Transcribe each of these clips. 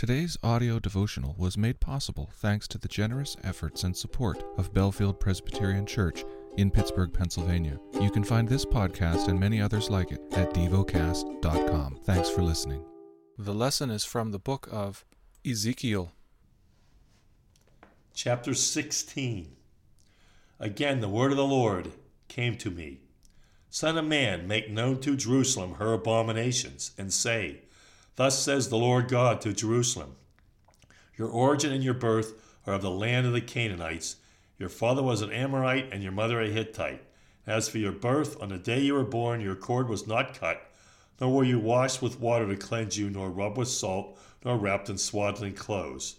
Today's audio devotional was made possible thanks to the generous efforts and support of Bellefield Presbyterian Church in Pittsburgh, Pennsylvania. You can find this podcast and many others like it at devocast.com. Thanks for listening. The lesson is from the book of Ezekiel. Chapter 16 Again, the word of the Lord came to me Son of man, make known to Jerusalem her abominations, and say, Thus says the Lord God to Jerusalem Your origin and your birth are of the land of the Canaanites. Your father was an Amorite, and your mother a Hittite. As for your birth, on the day you were born, your cord was not cut, nor were you washed with water to cleanse you, nor rubbed with salt, nor wrapped in swaddling clothes.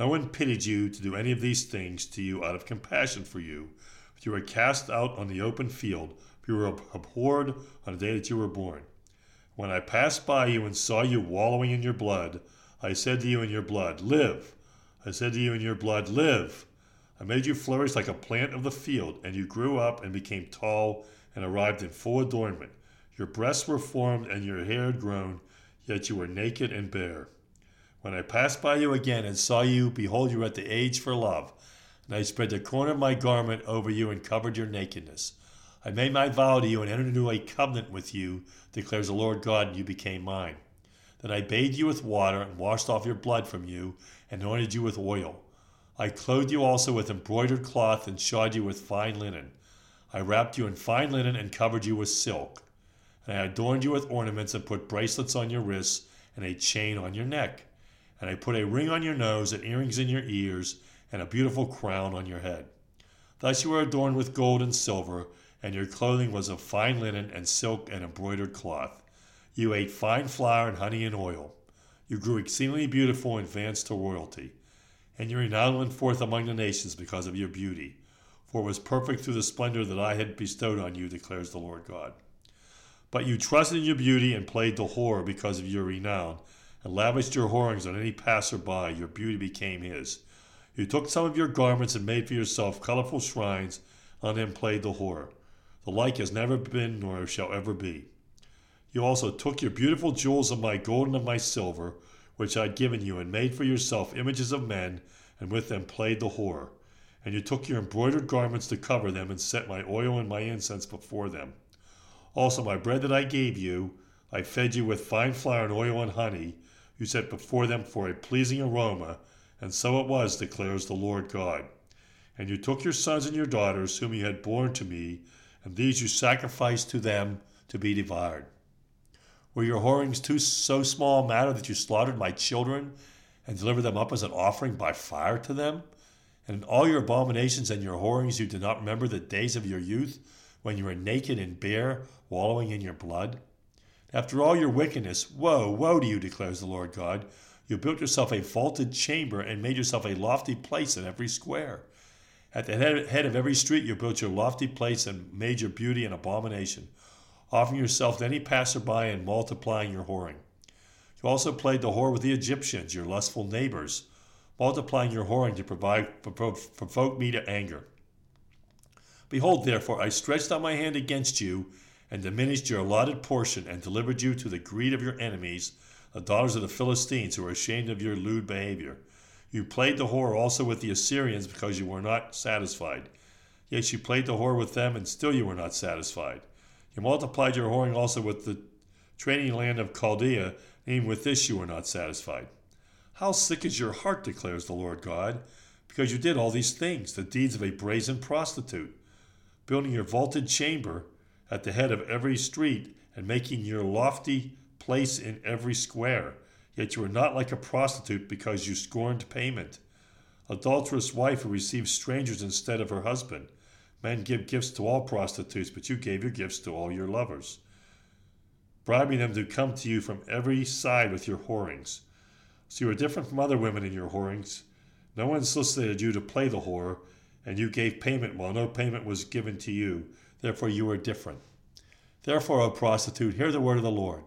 No one pitied you to do any of these things to you out of compassion for you. But you were cast out on the open field, you were abhorred on the day that you were born. When I passed by you and saw you wallowing in your blood, I said to you in your blood, Live! I said to you in your blood, Live! I made you flourish like a plant of the field, and you grew up and became tall and arrived in full adornment. Your breasts were formed and your hair had grown, yet you were naked and bare. When I passed by you again and saw you, behold, you were at the age for love. And I spread the corner of my garment over you and covered your nakedness. I made my vow to you and entered into a covenant with you, declares the Lord God, and you became mine. Then I bathed you with water and washed off your blood from you and anointed you with oil. I clothed you also with embroidered cloth and shod you with fine linen. I wrapped you in fine linen and covered you with silk. And I adorned you with ornaments and put bracelets on your wrists and a chain on your neck. And I put a ring on your nose and earrings in your ears and a beautiful crown on your head. Thus you were adorned with gold and silver and your clothing was of fine linen and silk and embroidered cloth. You ate fine flour and honey and oil. You grew exceedingly beautiful and advanced to royalty. And your renown went forth among the nations because of your beauty, for it was perfect through the splendor that I had bestowed on you, declares the Lord God. But you trusted in your beauty and played the whore because of your renown, and lavished your whorings on any passer by. Your beauty became his. You took some of your garments and made for yourself colorful shrines, on them played the whore. The like has never been nor shall ever be. You also took your beautiful jewels of my gold and of my silver, which I had given you, and made for yourself images of men, and with them played the whore. And you took your embroidered garments to cover them, and set my oil and my incense before them. Also, my bread that I gave you, I fed you with fine flour and oil and honey, you set before them for a pleasing aroma, and so it was, declares the Lord God. And you took your sons and your daughters, whom you had borne to me, and these you sacrificed to them to be devoured. Were your whorings too so small a matter that you slaughtered my children and delivered them up as an offering by fire to them? And in all your abominations and your whorings you did not remember the days of your youth, when you were naked and bare, wallowing in your blood? After all your wickedness, woe, woe to you, declares the Lord God. You built yourself a vaulted chamber and made yourself a lofty place in every square. At the head of every street you built your lofty place and made your beauty an abomination, offering yourself to any passerby and multiplying your whoring. You also played the whore with the Egyptians, your lustful neighbors, multiplying your whoring to provide, provoke me to anger. Behold, therefore, I stretched out my hand against you and diminished your allotted portion and delivered you to the greed of your enemies, the daughters of the Philistines, who were ashamed of your lewd behavior. You played the whore also with the Assyrians because you were not satisfied. Yet you played the whore with them, and still you were not satisfied. You multiplied your whoring also with the trading land of Chaldea, and even with this you were not satisfied. How sick is your heart, declares the Lord God, because you did all these things, the deeds of a brazen prostitute, building your vaulted chamber at the head of every street, and making your lofty place in every square Yet you are not like a prostitute because you scorned payment. Adulterous wife who receives strangers instead of her husband. Men give gifts to all prostitutes, but you gave your gifts to all your lovers, bribing them to come to you from every side with your whorings. So you are different from other women in your whorings. No one solicited you to play the whore, and you gave payment while no payment was given to you. Therefore you are different. Therefore, O prostitute, hear the word of the Lord.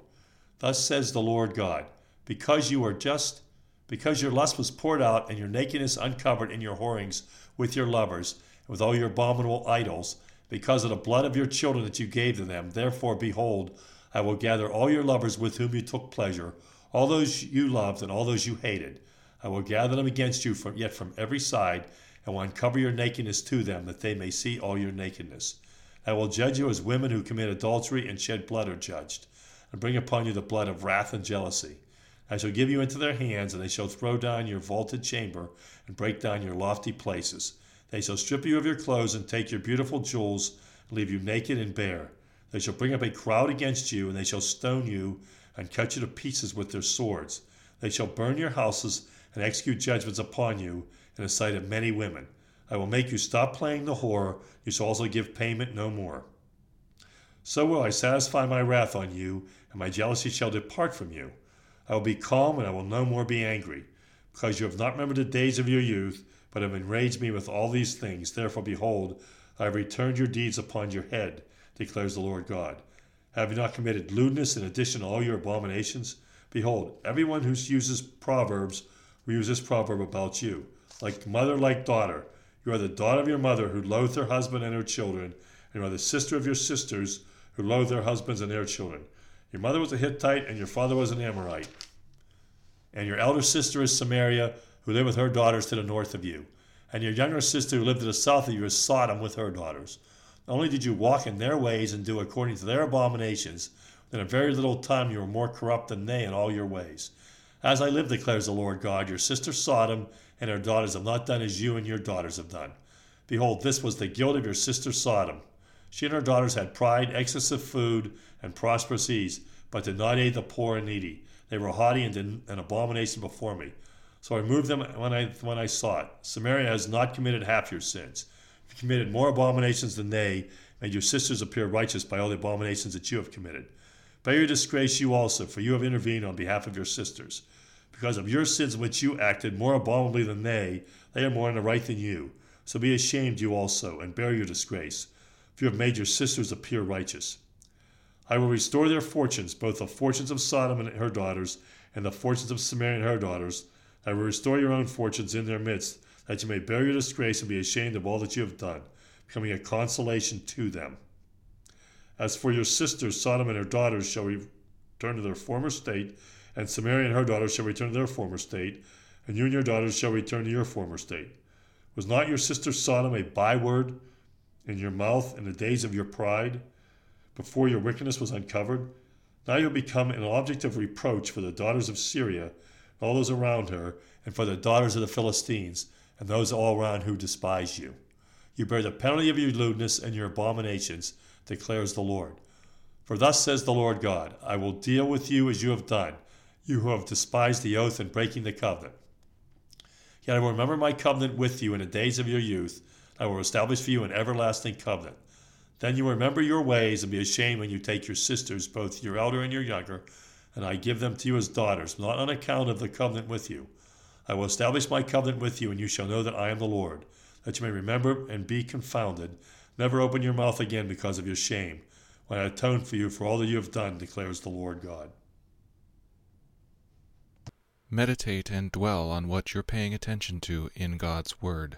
Thus says the Lord God because you are just, because your lust was poured out and your nakedness uncovered in your whorings with your lovers, and with all your abominable idols, because of the blood of your children that you gave to them. Therefore, behold, I will gather all your lovers with whom you took pleasure, All those you loved and all those you hated, I will gather them against you from yet from every side, and will uncover your nakedness to them, that they may see all your nakedness. I will judge you as women who commit adultery and shed blood are judged, and bring upon you the blood of wrath and jealousy. I shall give you into their hands, and they shall throw down your vaulted chamber, and break down your lofty places. They shall strip you of your clothes, and take your beautiful jewels, and leave you naked and bare. They shall bring up a crowd against you, and they shall stone you, and cut you to pieces with their swords. They shall burn your houses, and execute judgments upon you in the sight of many women. I will make you stop playing the whore. You shall also give payment no more. So will I satisfy my wrath on you, and my jealousy shall depart from you. I will be calm, and I will no more be angry, because you have not remembered the days of your youth, but have enraged me with all these things. Therefore, behold, I have returned your deeds upon your head, declares the Lord God. Have you not committed lewdness in addition to all your abominations? Behold, everyone who uses proverbs will use this proverb about you. Like mother, like daughter. You are the daughter of your mother who loathed her husband and her children, and you are the sister of your sisters who loathed their husbands and their children. Your mother was a Hittite, and your father was an Amorite. And your elder sister is Samaria, who lived with her daughters to the north of you. And your younger sister, who lived to the south of you, is Sodom with her daughters. Not only did you walk in their ways and do according to their abominations, in a very little time you were more corrupt than they in all your ways. As I live, declares the Lord God, your sister Sodom and her daughters have not done as you and your daughters have done. Behold, this was the guilt of your sister Sodom. She and her daughters had pride, excess of food, and prosperous ease, but did not aid the poor and needy. They were haughty and an abomination before me. So I removed them when I when I saw it. Samaria has not committed half your sins. You committed more abominations than they, and your sisters appear righteous by all the abominations that you have committed. Bear your disgrace, you also, for you have intervened on behalf of your sisters. Because of your sins which you acted more abominably than they, they are more in the right than you. So be ashamed, you also, and bear your disgrace, you have made your sisters appear righteous. I will restore their fortunes, both the fortunes of Sodom and her daughters, and the fortunes of Samaria and her daughters. I will restore your own fortunes in their midst, that you may bear your disgrace and be ashamed of all that you have done, becoming a consolation to them. As for your sisters, Sodom and her daughters shall return to their former state, and Samaria and her daughters shall return to their former state, and you and your daughters shall return to your former state. Was not your sister Sodom a byword in your mouth in the days of your pride? before your wickedness was uncovered? Now you'll become an object of reproach for the daughters of Syria, and all those around her, and for the daughters of the Philistines, and those all around who despise you. You bear the penalty of your lewdness and your abominations, declares the Lord. For thus says the Lord God I will deal with you as you have done, you who have despised the oath and breaking the covenant. Yet I will remember my covenant with you in the days of your youth. I will establish for you an everlasting covenant then you remember your ways and be ashamed when you take your sisters, both your elder and your younger, and I give them to you as daughters, not on account of the covenant with you. I will establish my covenant with you, and you shall know that I am the Lord, that you may remember and be confounded. Never open your mouth again because of your shame, when I atone for you for all that you have done, declares the Lord God. Meditate and dwell on what you're paying attention to in God's Word.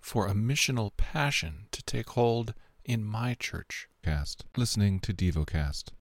for a missional passion to take hold in my church. Cast. Listening to DevoCast.